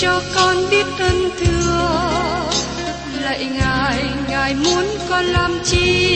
cho con biết ơn thương, lạy ngài ngài muốn con làm chi?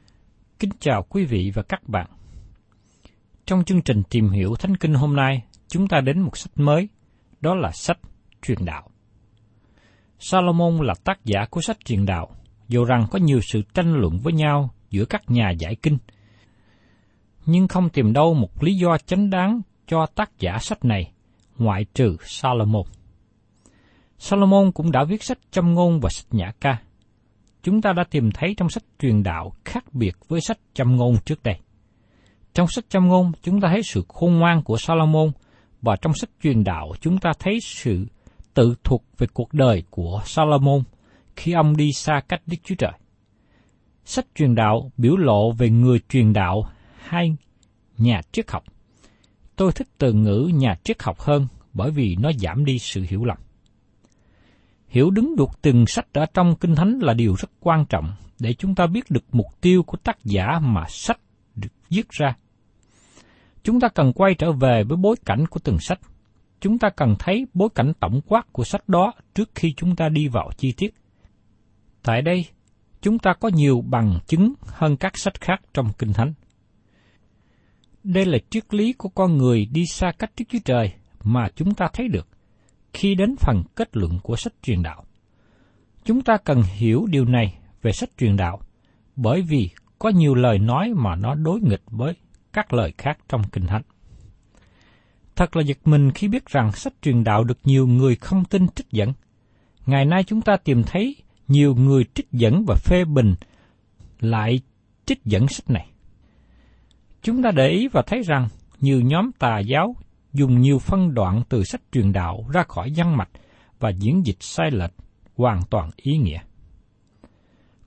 Kính chào quý vị và các bạn. Trong chương trình tìm hiểu Thánh Kinh hôm nay, chúng ta đến một sách mới, đó là sách truyền đạo. Salomon là tác giả của sách truyền đạo, dù rằng có nhiều sự tranh luận với nhau giữa các nhà giải kinh, nhưng không tìm đâu một lý do chánh đáng cho tác giả sách này, ngoại trừ Salomon. Salomon cũng đã viết sách châm ngôn và sách nhã ca chúng ta đã tìm thấy trong sách truyền đạo khác biệt với sách châm ngôn trước đây. Trong sách châm ngôn, chúng ta thấy sự khôn ngoan của Salomon, và trong sách truyền đạo chúng ta thấy sự tự thuộc về cuộc đời của Salomon khi ông đi xa cách Đức Chúa Trời. Sách truyền đạo biểu lộ về người truyền đạo hay nhà triết học. Tôi thích từ ngữ nhà triết học hơn bởi vì nó giảm đi sự hiểu lầm. Hiểu đúng được từng sách ở trong Kinh Thánh là điều rất quan trọng để chúng ta biết được mục tiêu của tác giả mà sách được viết ra. Chúng ta cần quay trở về với bối cảnh của từng sách. Chúng ta cần thấy bối cảnh tổng quát của sách đó trước khi chúng ta đi vào chi tiết. Tại đây, chúng ta có nhiều bằng chứng hơn các sách khác trong Kinh Thánh. Đây là triết lý của con người đi xa cách Đức Chúa Trời mà chúng ta thấy được khi đến phần kết luận của sách truyền đạo. Chúng ta cần hiểu điều này về sách truyền đạo, bởi vì có nhiều lời nói mà nó đối nghịch với các lời khác trong Kinh Thánh. Thật là giật mình khi biết rằng sách truyền đạo được nhiều người không tin trích dẫn. Ngày nay chúng ta tìm thấy nhiều người trích dẫn và phê bình lại trích dẫn sách này. Chúng ta để ý và thấy rằng nhiều nhóm tà giáo dùng nhiều phân đoạn từ sách truyền đạo ra khỏi văn mạch và diễn dịch sai lệch, hoàn toàn ý nghĩa.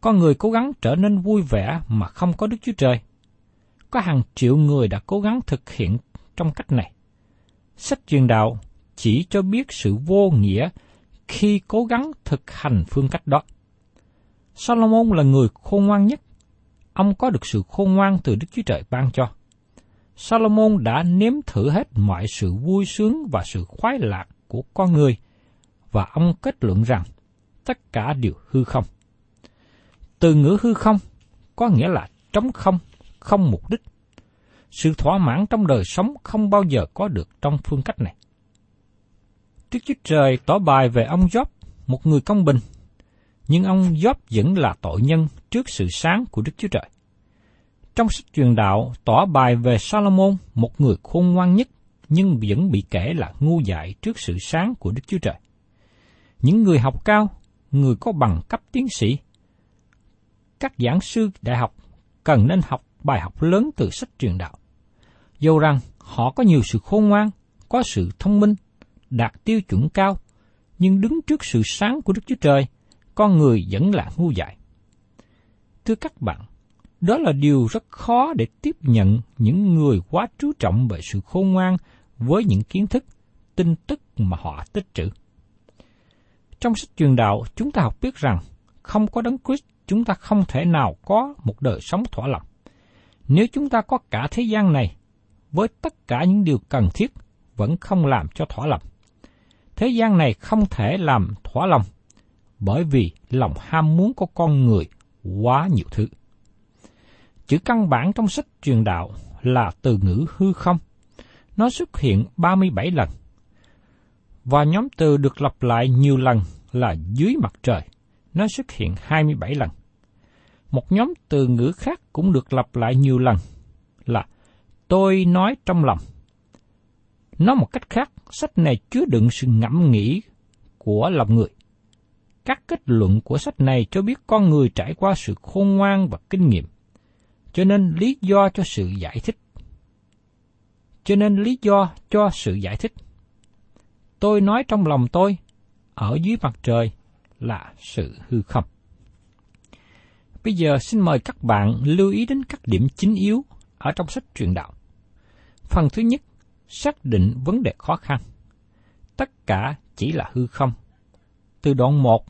Con người cố gắng trở nên vui vẻ mà không có Đức Chúa Trời. Có hàng triệu người đã cố gắng thực hiện trong cách này. Sách truyền đạo chỉ cho biết sự vô nghĩa khi cố gắng thực hành phương cách đó. Solomon là người khôn ngoan nhất. Ông có được sự khôn ngoan từ Đức Chúa Trời ban cho. Salomon đã nếm thử hết mọi sự vui sướng và sự khoái lạc của con người, và ông kết luận rằng tất cả đều hư không. Từ ngữ hư không có nghĩa là trống không, không mục đích. Sự thỏa mãn trong đời sống không bao giờ có được trong phương cách này. Đức Chúa Trời tỏ bài về ông Job, một người công bình, nhưng ông Job vẫn là tội nhân trước sự sáng của Đức Chúa Trời. Trong sách truyền đạo tỏ bài về Salomon, một người khôn ngoan nhất, nhưng vẫn bị kể là ngu dại trước sự sáng của Đức Chúa Trời. Những người học cao, người có bằng cấp tiến sĩ, các giảng sư đại học cần nên học bài học lớn từ sách truyền đạo. Dầu rằng họ có nhiều sự khôn ngoan, có sự thông minh, đạt tiêu chuẩn cao, nhưng đứng trước sự sáng của Đức Chúa Trời, con người vẫn là ngu dại. Thưa các bạn, đó là điều rất khó để tiếp nhận những người quá chú trọng về sự khôn ngoan với những kiến thức, tin tức mà họ tích trữ. Trong sách truyền đạo, chúng ta học biết rằng không có đấng Christ, chúng ta không thể nào có một đời sống thỏa lòng. Nếu chúng ta có cả thế gian này, với tất cả những điều cần thiết, vẫn không làm cho thỏa lòng. Thế gian này không thể làm thỏa lòng, bởi vì lòng ham muốn của con người quá nhiều thứ. Chữ căn bản trong sách truyền đạo là từ ngữ hư không. Nó xuất hiện 37 lần. Và nhóm từ được lặp lại nhiều lần là dưới mặt trời. Nó xuất hiện 27 lần. Một nhóm từ ngữ khác cũng được lặp lại nhiều lần là tôi nói trong lòng. Nói một cách khác, sách này chứa đựng sự ngẫm nghĩ của lòng người. Các kết luận của sách này cho biết con người trải qua sự khôn ngoan và kinh nghiệm cho nên lý do cho sự giải thích. Cho nên lý do cho sự giải thích. Tôi nói trong lòng tôi, ở dưới mặt trời là sự hư không. Bây giờ xin mời các bạn lưu ý đến các điểm chính yếu ở trong sách truyền đạo. Phần thứ nhất, xác định vấn đề khó khăn. Tất cả chỉ là hư không. Từ đoạn 1,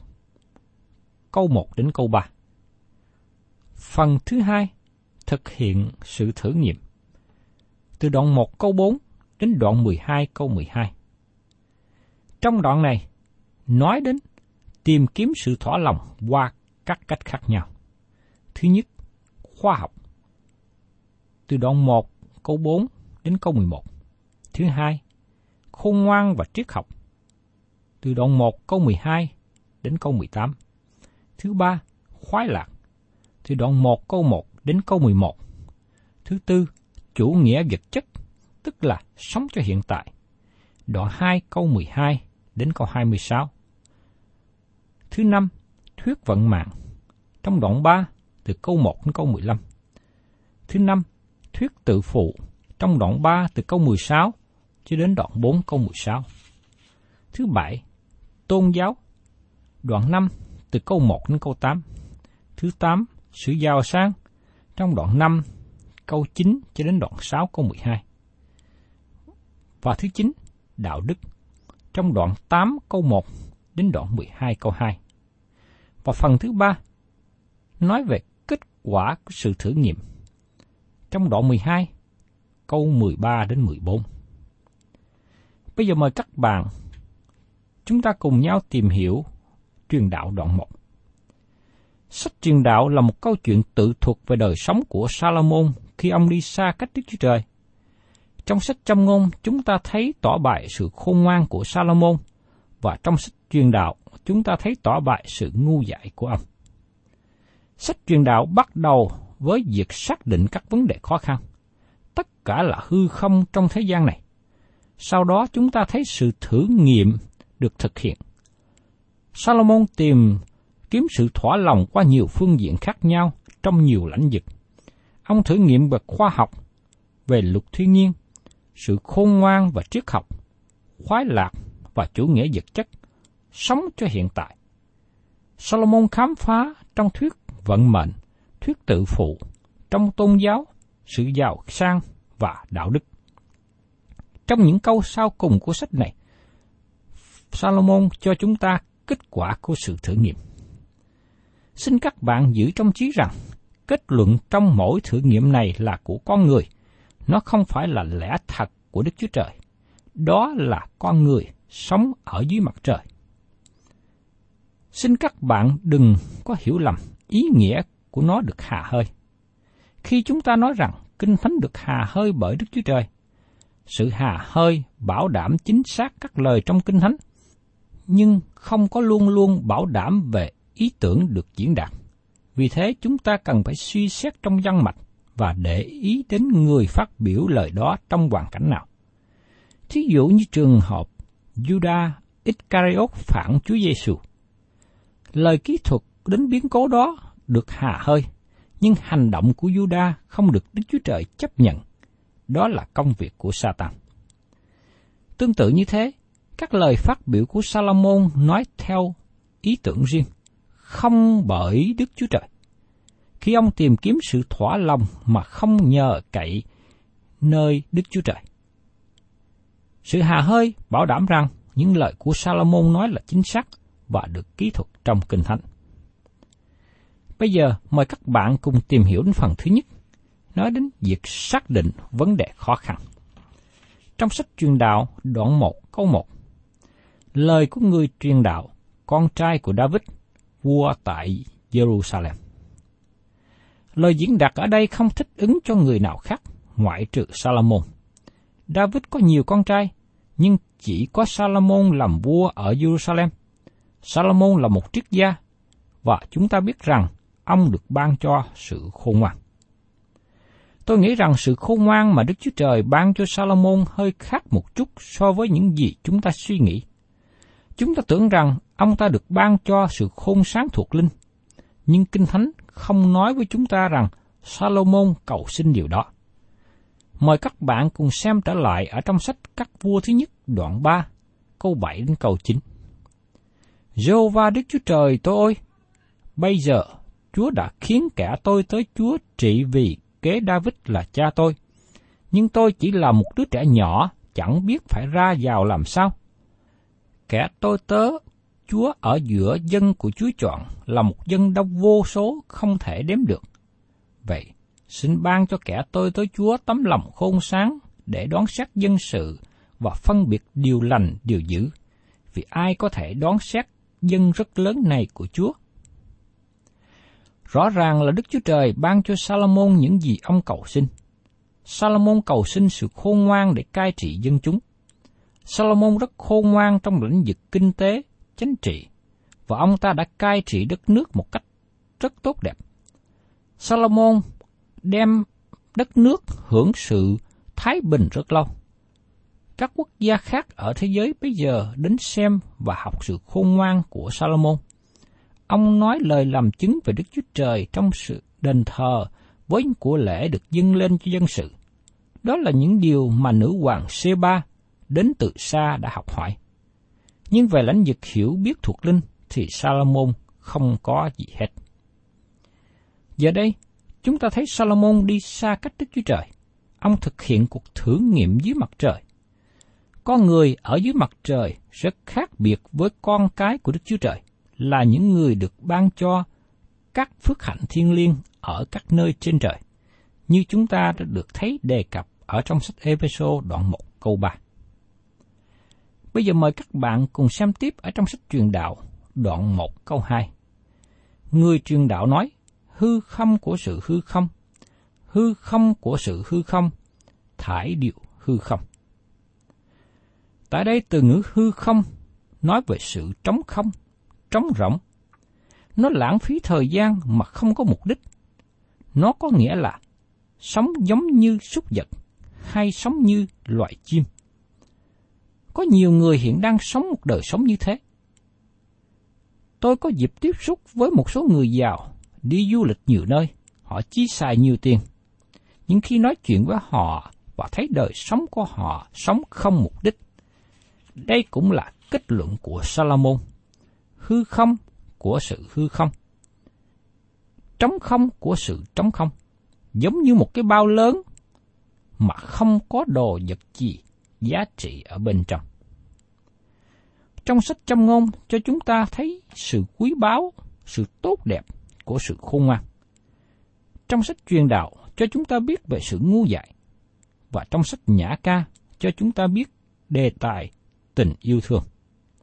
câu 1 đến câu 3. Phần thứ hai, thực hiện sự thử nghiệm. Từ đoạn 1 câu 4 đến đoạn 12 câu 12. Trong đoạn này, nói đến tìm kiếm sự thỏa lòng qua các cách khác nhau. Thứ nhất, khoa học. Từ đoạn 1 câu 4 đến câu 11. Thứ hai, khôn ngoan và triết học. Từ đoạn 1 câu 12 đến câu 18. Thứ ba, khoái lạc. Từ đoạn 1 câu 1 đến câu 11. Thứ tư, chủ nghĩa vật chất, tức là sống cho hiện tại. Đoạn 2 câu 12 đến câu 26. Thứ năm, thuyết vận mạng. Trong đoạn 3, từ câu 1 đến câu 15. Thứ năm, thuyết tự phụ. Trong đoạn 3, từ câu 16 cho đến đoạn 4 câu 16. Thứ bảy, tôn giáo. Đoạn 5, từ câu 1 đến câu 8. Thứ 8, sự giàu sang trong đoạn 5 câu 9 cho đến đoạn 6 câu 12. Và thứ 9, đạo đức trong đoạn 8 câu 1 đến đoạn 12 câu 2. Và phần thứ 3 nói về kết quả của sự thử nghiệm trong đoạn 12 câu 13 đến 14. Bây giờ mời các bạn chúng ta cùng nhau tìm hiểu truyền đạo đoạn 1. Sách truyền đạo là một câu chuyện tự thuật về đời sống của Salomon khi ông đi xa cách Đức Chúa Trời. Trong sách châm ngôn, chúng ta thấy tỏ bại sự khôn ngoan của Salomon, và trong sách truyền đạo, chúng ta thấy tỏ bại sự ngu dại của ông. Sách truyền đạo bắt đầu với việc xác định các vấn đề khó khăn. Tất cả là hư không trong thế gian này. Sau đó chúng ta thấy sự thử nghiệm được thực hiện. Salomon tìm kiếm sự thỏa lòng qua nhiều phương diện khác nhau trong nhiều lãnh vực. Ông thử nghiệm về khoa học, về luật thiên nhiên, sự khôn ngoan và triết học, khoái lạc và chủ nghĩa vật chất, sống cho hiện tại. Solomon khám phá trong thuyết vận mệnh, thuyết tự phụ, trong tôn giáo, sự giàu sang và đạo đức. Trong những câu sau cùng của sách này, Salomon cho chúng ta kết quả của sự thử nghiệm. Xin các bạn giữ trong trí rằng, kết luận trong mỗi thử nghiệm này là của con người, nó không phải là lẽ thật của Đức Chúa Trời. Đó là con người sống ở dưới mặt trời. Xin các bạn đừng có hiểu lầm ý nghĩa của nó được hà hơi. Khi chúng ta nói rằng Kinh Thánh được hà hơi bởi Đức Chúa Trời, sự hà hơi bảo đảm chính xác các lời trong Kinh Thánh, nhưng không có luôn luôn bảo đảm về ý tưởng được diễn đạt. Vì thế chúng ta cần phải suy xét trong văn mạch và để ý đến người phát biểu lời đó trong hoàn cảnh nào. Thí dụ như trường hợp Judas Iscariot phản Chúa Giêsu. Lời kỹ thuật đến biến cố đó được hà hơi, nhưng hành động của Judas không được Đức Chúa Trời chấp nhận. Đó là công việc của Satan. Tương tự như thế, các lời phát biểu của Salomon nói theo ý tưởng riêng, không bởi Đức Chúa Trời. Khi ông tìm kiếm sự thỏa lòng mà không nhờ cậy nơi Đức Chúa Trời. Sự hà hơi bảo đảm rằng những lời của Salomon nói là chính xác và được kỹ thuật trong Kinh Thánh. Bây giờ mời các bạn cùng tìm hiểu đến phần thứ nhất, nói đến việc xác định vấn đề khó khăn. Trong sách truyền đạo đoạn 1 câu 1, lời của người truyền đạo, con trai của David, vua tại Jerusalem. Lời diễn đạt ở đây không thích ứng cho người nào khác ngoại trừ Salomon. David có nhiều con trai, nhưng chỉ có Salomon làm vua ở Jerusalem. Salomon là một triết gia, và chúng ta biết rằng ông được ban cho sự khôn ngoan. Tôi nghĩ rằng sự khôn ngoan mà Đức Chúa Trời ban cho Salomon hơi khác một chút so với những gì chúng ta suy nghĩ. Chúng ta tưởng rằng ông ta được ban cho sự khôn sáng thuộc linh, nhưng Kinh Thánh không nói với chúng ta rằng Salomon cầu xin điều đó. Mời các bạn cùng xem trở lại ở trong sách Các vua thứ nhất đoạn 3, câu 7 đến câu 9. Jehovah Đức Chúa Trời tôi ơi, bây giờ Chúa đã khiến kẻ tôi tới Chúa trị vì kế David là cha tôi. Nhưng tôi chỉ là một đứa trẻ nhỏ, chẳng biết phải ra vào làm sao. Kẻ tôi tớ Chúa ở giữa dân của Chúa chọn là một dân đông vô số không thể đếm được. Vậy, xin ban cho kẻ tôi tới Chúa tấm lòng khôn sáng để đoán xét dân sự và phân biệt điều lành, điều dữ, vì ai có thể đoán xét dân rất lớn này của Chúa. Rõ ràng là Đức Chúa Trời ban cho Salomon những gì ông cầu xin. Salomon cầu xin sự khôn ngoan để cai trị dân chúng. Salomon rất khôn ngoan trong lĩnh vực kinh tế, chính trị, và ông ta đã cai trị đất nước một cách rất tốt đẹp. Salomon đem đất nước hưởng sự thái bình rất lâu. Các quốc gia khác ở thế giới bây giờ đến xem và học sự khôn ngoan của Salomon. Ông nói lời làm chứng về Đức Chúa Trời trong sự đền thờ với những của lễ được dâng lên cho dân sự. Đó là những điều mà nữ hoàng Seba đến từ xa đã học hỏi. Nhưng về lãnh vực hiểu biết thuộc linh thì Salomon không có gì hết. Giờ đây, chúng ta thấy Salomon đi xa cách Đức Chúa Trời. Ông thực hiện cuộc thử nghiệm dưới mặt trời. Con người ở dưới mặt trời rất khác biệt với con cái của Đức Chúa Trời, là những người được ban cho các phước hạnh thiên liêng ở các nơi trên trời, như chúng ta đã được thấy đề cập ở trong sách Ephesos đoạn 1 câu 3. Bây giờ mời các bạn cùng xem tiếp ở trong sách truyền đạo đoạn 1 câu 2. Người truyền đạo nói, hư không của sự hư không, hư không của sự hư không, thải điệu hư không. Tại đây từ ngữ hư không nói về sự trống không, trống rỗng. Nó lãng phí thời gian mà không có mục đích. Nó có nghĩa là sống giống như súc vật hay sống như loài chim. Có nhiều người hiện đang sống một đời sống như thế. Tôi có dịp tiếp xúc với một số người giàu, đi du lịch nhiều nơi, họ chi xài nhiều tiền. Nhưng khi nói chuyện với họ và thấy đời sống của họ sống không mục đích, đây cũng là kết luận của Salomon. Hư không của sự hư không. Trống không của sự trống không. Giống như một cái bao lớn mà không có đồ vật gì giá trị ở bên trong. Trong sách châm ngôn cho chúng ta thấy sự quý báu, sự tốt đẹp của sự khôn ngoan. Trong sách truyền đạo cho chúng ta biết về sự ngu dại. Và trong sách nhã ca cho chúng ta biết đề tài tình yêu thương,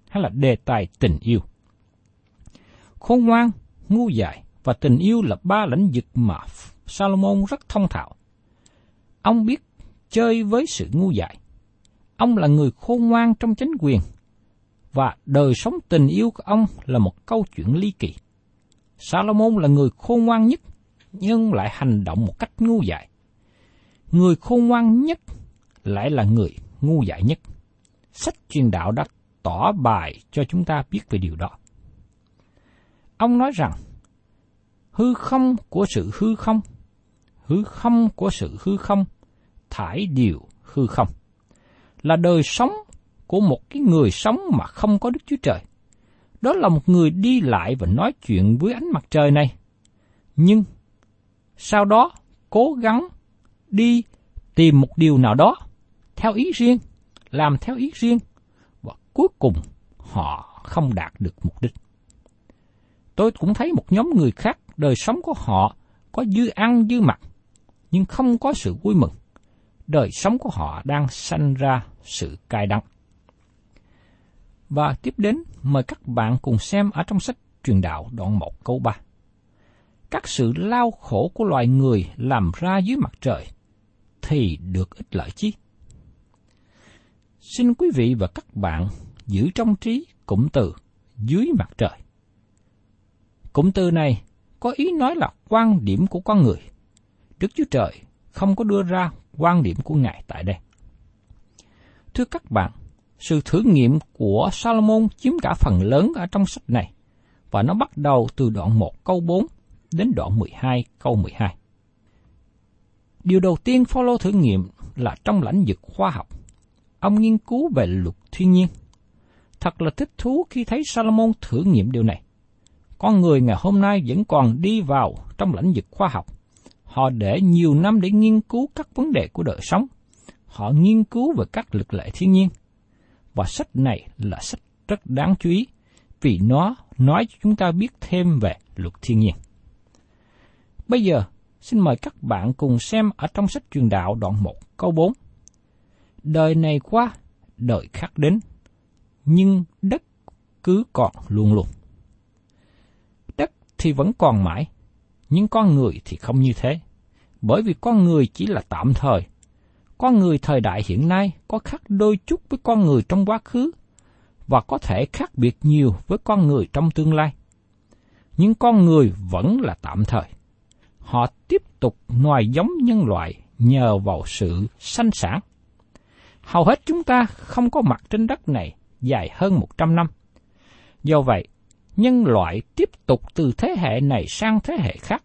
hay là đề tài tình yêu. Khôn ngoan, ngu dại và tình yêu là ba lĩnh vực mà Salomon rất thông thạo. Ông biết chơi với sự ngu dại. Ông là người khôn ngoan trong chính quyền, và đời sống tình yêu của ông là một câu chuyện ly kỳ. Salomon là người khôn ngoan nhất, nhưng lại hành động một cách ngu dại. Người khôn ngoan nhất lại là người ngu dại nhất. Sách truyền đạo đã tỏ bài cho chúng ta biết về điều đó. Ông nói rằng, hư không của sự hư không, hư không của sự hư không, thải điều hư không, là đời sống của một cái người sống mà không có Đức Chúa Trời. Đó là một người đi lại và nói chuyện với ánh mặt trời này. Nhưng, sau đó cố gắng đi tìm một điều nào đó theo ý riêng, làm theo ý riêng, và cuối cùng họ không đạt được mục đích. Tôi cũng thấy một nhóm người khác, đời sống của họ có dư ăn dư mặc, nhưng không có sự vui mừng. Đời sống của họ đang sanh ra sự cay đắng. Và tiếp đến, mời các bạn cùng xem ở trong sách truyền đạo đoạn 1 câu 3. Các sự lao khổ của loài người làm ra dưới mặt trời, thì được ích lợi chi? Xin quý vị và các bạn giữ trong trí cụm từ dưới mặt trời. Cụm từ này có ý nói là quan điểm của con người. Đức Chúa Trời không có đưa ra quan điểm của Ngài tại đây. Thưa các bạn, sự thử nghiệm của Salomon chiếm cả phần lớn ở trong sách này, và nó bắt đầu từ đoạn 1 câu 4 đến đoạn 12 câu 12. Điều đầu tiên Phaolô thử nghiệm là trong lãnh vực khoa học. Ông nghiên cứu về luật thiên nhiên. Thật là thích thú khi thấy Salomon thử nghiệm điều này. Con người ngày hôm nay vẫn còn đi vào trong lãnh vực khoa học. Họ để nhiều năm để nghiên cứu các vấn đề của đời sống. Họ nghiên cứu về các lực lệ thiên nhiên. Và sách này là sách rất đáng chú ý vì nó nói cho chúng ta biết thêm về luật thiên nhiên. Bây giờ, xin mời các bạn cùng xem ở trong sách truyền đạo đoạn 1 câu 4. Đời này qua, đời khác đến, nhưng đất cứ còn luôn luôn. Đất thì vẫn còn mãi, nhưng con người thì không như thế, bởi vì con người chỉ là tạm thời. Con người thời đại hiện nay có khác đôi chút với con người trong quá khứ, và có thể khác biệt nhiều với con người trong tương lai. Nhưng con người vẫn là tạm thời. Họ tiếp tục ngoài giống nhân loại nhờ vào sự sanh sản. Hầu hết chúng ta không có mặt trên đất này dài hơn một trăm năm. Do vậy, nhân loại tiếp tục từ thế hệ này sang thế hệ khác.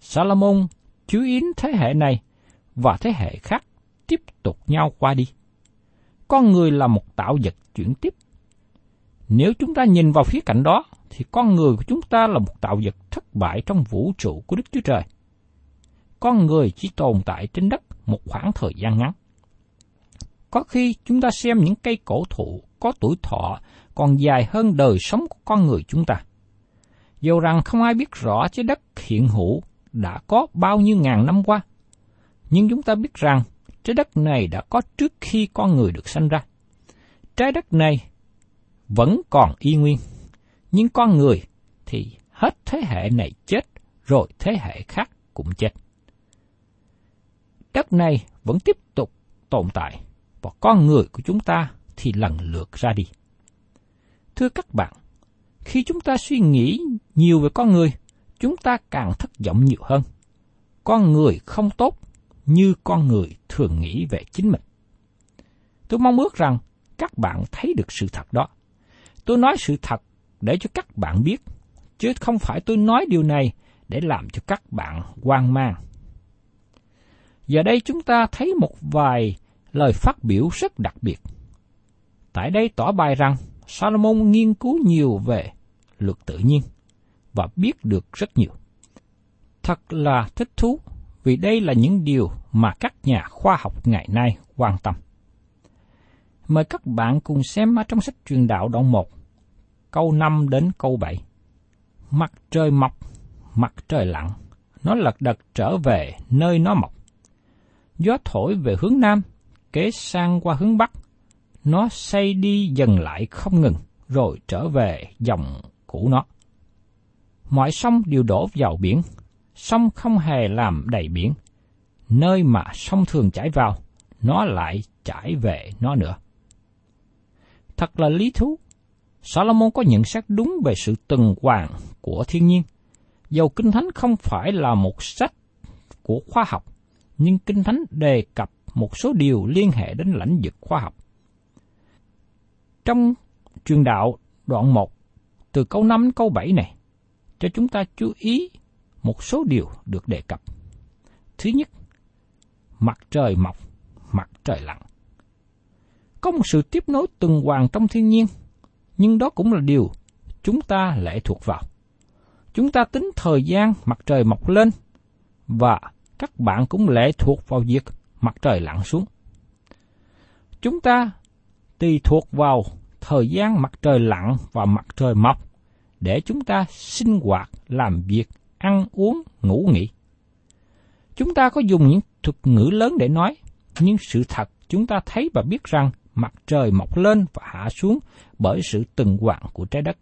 Salomon chú ý thế hệ này và thế hệ khác tiếp tục nhau qua đi. Con người là một tạo vật chuyển tiếp. Nếu chúng ta nhìn vào phía cạnh đó, thì con người của chúng ta là một tạo vật thất bại trong vũ trụ của Đức Chúa Trời. Con người chỉ tồn tại trên đất một khoảng thời gian ngắn. Có khi chúng ta xem những cây cổ thụ có tuổi thọ còn dài hơn đời sống của con người chúng ta. Dù rằng không ai biết rõ trái đất hiện hữu đã có bao nhiêu ngàn năm qua, nhưng chúng ta biết rằng trái đất này đã có trước khi con người được sanh ra. Trái đất này vẫn còn y nguyên, nhưng con người thì hết thế hệ này chết rồi thế hệ khác cũng chết. Đất này vẫn tiếp tục tồn tại và con người của chúng ta thì lần lượt ra đi. Thưa các bạn, khi chúng ta suy nghĩ nhiều về con người, chúng ta càng thất vọng nhiều hơn. Con người không tốt như con người thường nghĩ về chính mình. Tôi mong ước rằng các bạn thấy được sự thật đó. Tôi nói sự thật để cho các bạn biết, chứ không phải tôi nói điều này để làm cho các bạn hoang mang. Giờ đây chúng ta thấy một vài lời phát biểu rất đặc biệt. Tại đây tỏ bài rằng Salomon nghiên cứu nhiều về luật tự nhiên và biết được rất nhiều. Thật là thích thú vì đây là những điều mà các nhà khoa học ngày nay quan tâm. Mời các bạn cùng xem ở trong sách truyền đạo đoạn 1, câu 5 đến câu 7. Mặt trời mọc, mặt trời lặn, nó lật đật trở về nơi nó mọc. Gió thổi về hướng Nam, kế sang qua hướng Bắc, nó xây đi dần lại không ngừng, rồi trở về dòng cũ nó. Mọi sông đều đổ vào biển, sông không hề làm đầy biển. Nơi mà sông thường chảy vào, nó lại chảy về nó nữa. Thật là lý thú. Solomon có nhận xét đúng về sự tuần hoàn của thiên nhiên, Dầu Kinh Thánh không phải là một sách của khoa học, nhưng Kinh Thánh đề cập một số điều liên hệ đến lãnh vực khoa học. Trong truyền đạo đoạn 1, từ câu 5 đến câu 7 này, cho chúng ta chú ý một số điều được đề cập. Thứ nhất, mặt trời mọc, mặt trời lặn. Có một sự tiếp nối tuần hoàn trong thiên nhiên, nhưng đó cũng là điều chúng ta lệ thuộc vào. Chúng ta tính thời gian mặt trời mọc lên và các bạn cũng lệ thuộc vào việc mặt trời lặn xuống. Chúng ta tùy thuộc vào thời gian mặt trời lặn và mặt trời mọc để chúng ta sinh hoạt, làm việc, ăn uống, ngủ nghỉ. Chúng ta có dùng những thuật ngữ lớn để nói, nhưng sự thật chúng ta thấy và biết rằng mặt trời mọc lên và hạ xuống bởi sự từng hoạn của trái đất.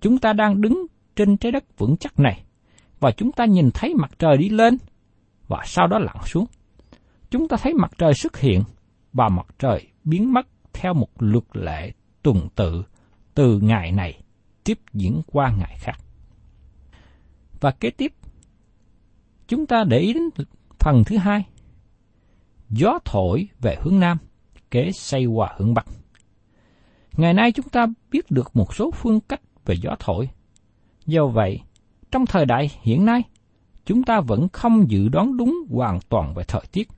Chúng ta đang đứng trên trái đất vững chắc này, và chúng ta nhìn thấy mặt trời đi lên, và sau đó lặn xuống. Chúng ta thấy mặt trời xuất hiện, và mặt trời biến mất theo một luật lệ tuần tự từ ngày này tiếp diễn qua ngày khác. Và kế tiếp, chúng ta để ý đến phần thứ hai. Gió thổi về hướng Nam, kế xây qua hướng Bắc. Ngày nay chúng ta biết được một số phương cách về gió thổi. Do vậy, trong thời đại hiện nay, chúng ta vẫn không dự đoán đúng hoàn toàn về thời tiết.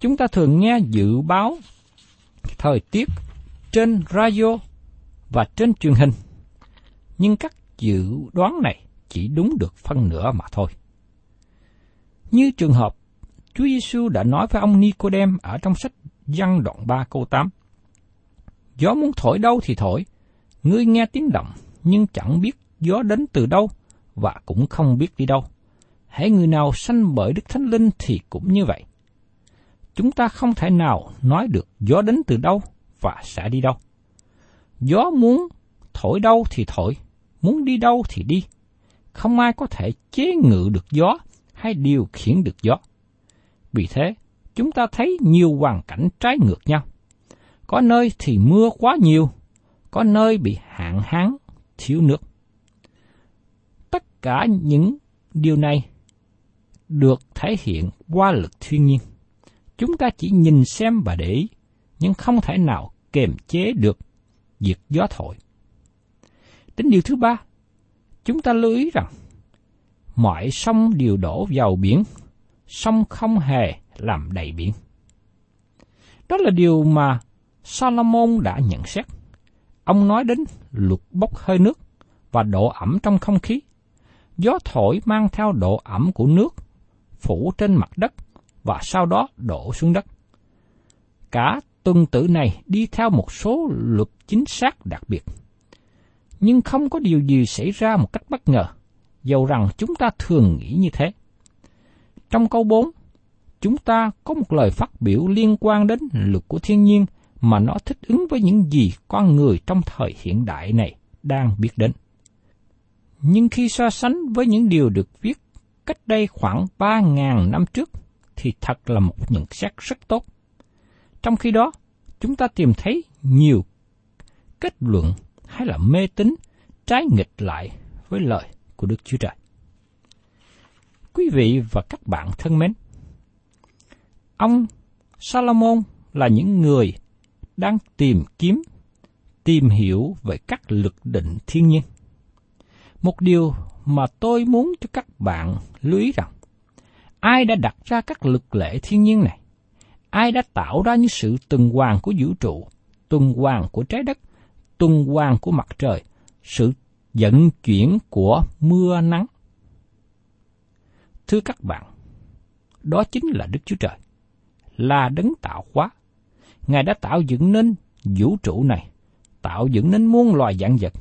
Chúng ta thường nghe dự báo thời tiết trên radio và trên truyền hình. Nhưng các dự đoán này chỉ đúng được phân nửa mà thôi. Như trường hợp Chúa Giêsu đã nói với ông Nicodem ở trong sách Giăng đoạn 3 câu 8. Gió muốn thổi đâu thì thổi, ngươi nghe tiếng động nhưng chẳng biết gió đến từ đâu và cũng không biết đi đâu. Hãy người nào sanh bởi Đức Thánh Linh thì cũng như vậy. Chúng ta không thể nào nói được gió đến từ đâu và sẽ đi đâu. Gió muốn thổi đâu thì thổi, muốn đi đâu thì đi. Không ai có thể chế ngự được gió hay điều khiển được gió. Vì thế, chúng ta thấy nhiều hoàn cảnh trái ngược nhau. Có nơi thì mưa quá nhiều, có nơi bị hạn hán, thiếu nước. Tất cả những điều này được thể hiện qua lực thiên nhiên. Chúng ta chỉ nhìn xem và để ý, nhưng không thể nào kềm chế được việc gió thổi. Đến điều thứ ba, chúng ta lưu ý rằng mọi sông đều đổ vào biển, sông không hề làm đầy biển. Đó là điều mà Solomon đã nhận xét. Ông nói đến luật bốc hơi nước và độ ẩm trong không khí. Gió thổi mang theo độ ẩm của nước, phủ trên mặt đất và sau đó đổ xuống đất. Cả tuần tự này đi theo một số luật chính xác đặc biệt. Nhưng không có điều gì xảy ra một cách bất ngờ, dầu rằng chúng ta thường nghĩ như thế. Trong câu 4, chúng ta có một lời phát biểu liên quan đến luật của thiên nhiên mà nó thích ứng với những gì con người trong thời hiện đại này đang biết đến. Nhưng khi so sánh với những điều được viết cách đây khoảng 3.000 năm trước, thì thật là một nhận xét rất tốt. Trong khi đó, chúng ta tìm thấy nhiều kết luận hay là mê tín trái nghịch lại với lời của Đức Chúa Trời. Quý vị và các bạn thân mến, ông Salomon là những người đang tìm kiếm, tìm hiểu về các lực định thiên nhiên. Một điều mà tôi muốn cho các bạn lưu ý rằng, ai đã đặt ra các lực lệ thiên nhiên này? Ai đã tạo ra những sự tuần hoàn của vũ trụ, tuần hoàn của trái đất, tuần quang của mặt trời, sự vận chuyển của mưa nắng? Thưa các bạn, đó chính là Đức Chúa Trời, là đấng tạo hóa. Ngài đã tạo dựng nên vũ trụ này, tạo dựng nên muôn loài dạng vật,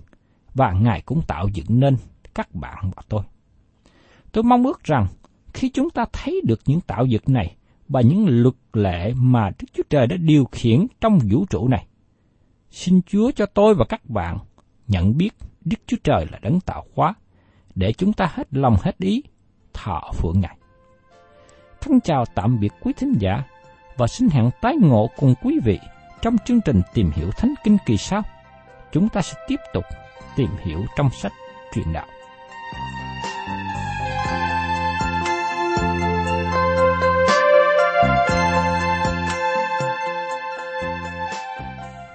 và Ngài cũng tạo dựng nên các bạn và tôi. Tôi mong ước rằng khi chúng ta thấy được những tạo vật này và những luật lệ mà Đức Chúa Trời đã điều khiển trong vũ trụ này, xin Chúa cho tôi và các bạn nhận biết Đức Chúa Trời là đấng tạo hóa, để chúng ta hết lòng hết ý thọ phượng Ngài. Thân chào tạm biệt quý thính giả và xin hẹn tái ngộ cùng quý vị trong chương trình tìm hiểu Thánh Kinh kỳ sau. Chúng ta sẽ tiếp tục tìm hiểu trong sách truyền đạo.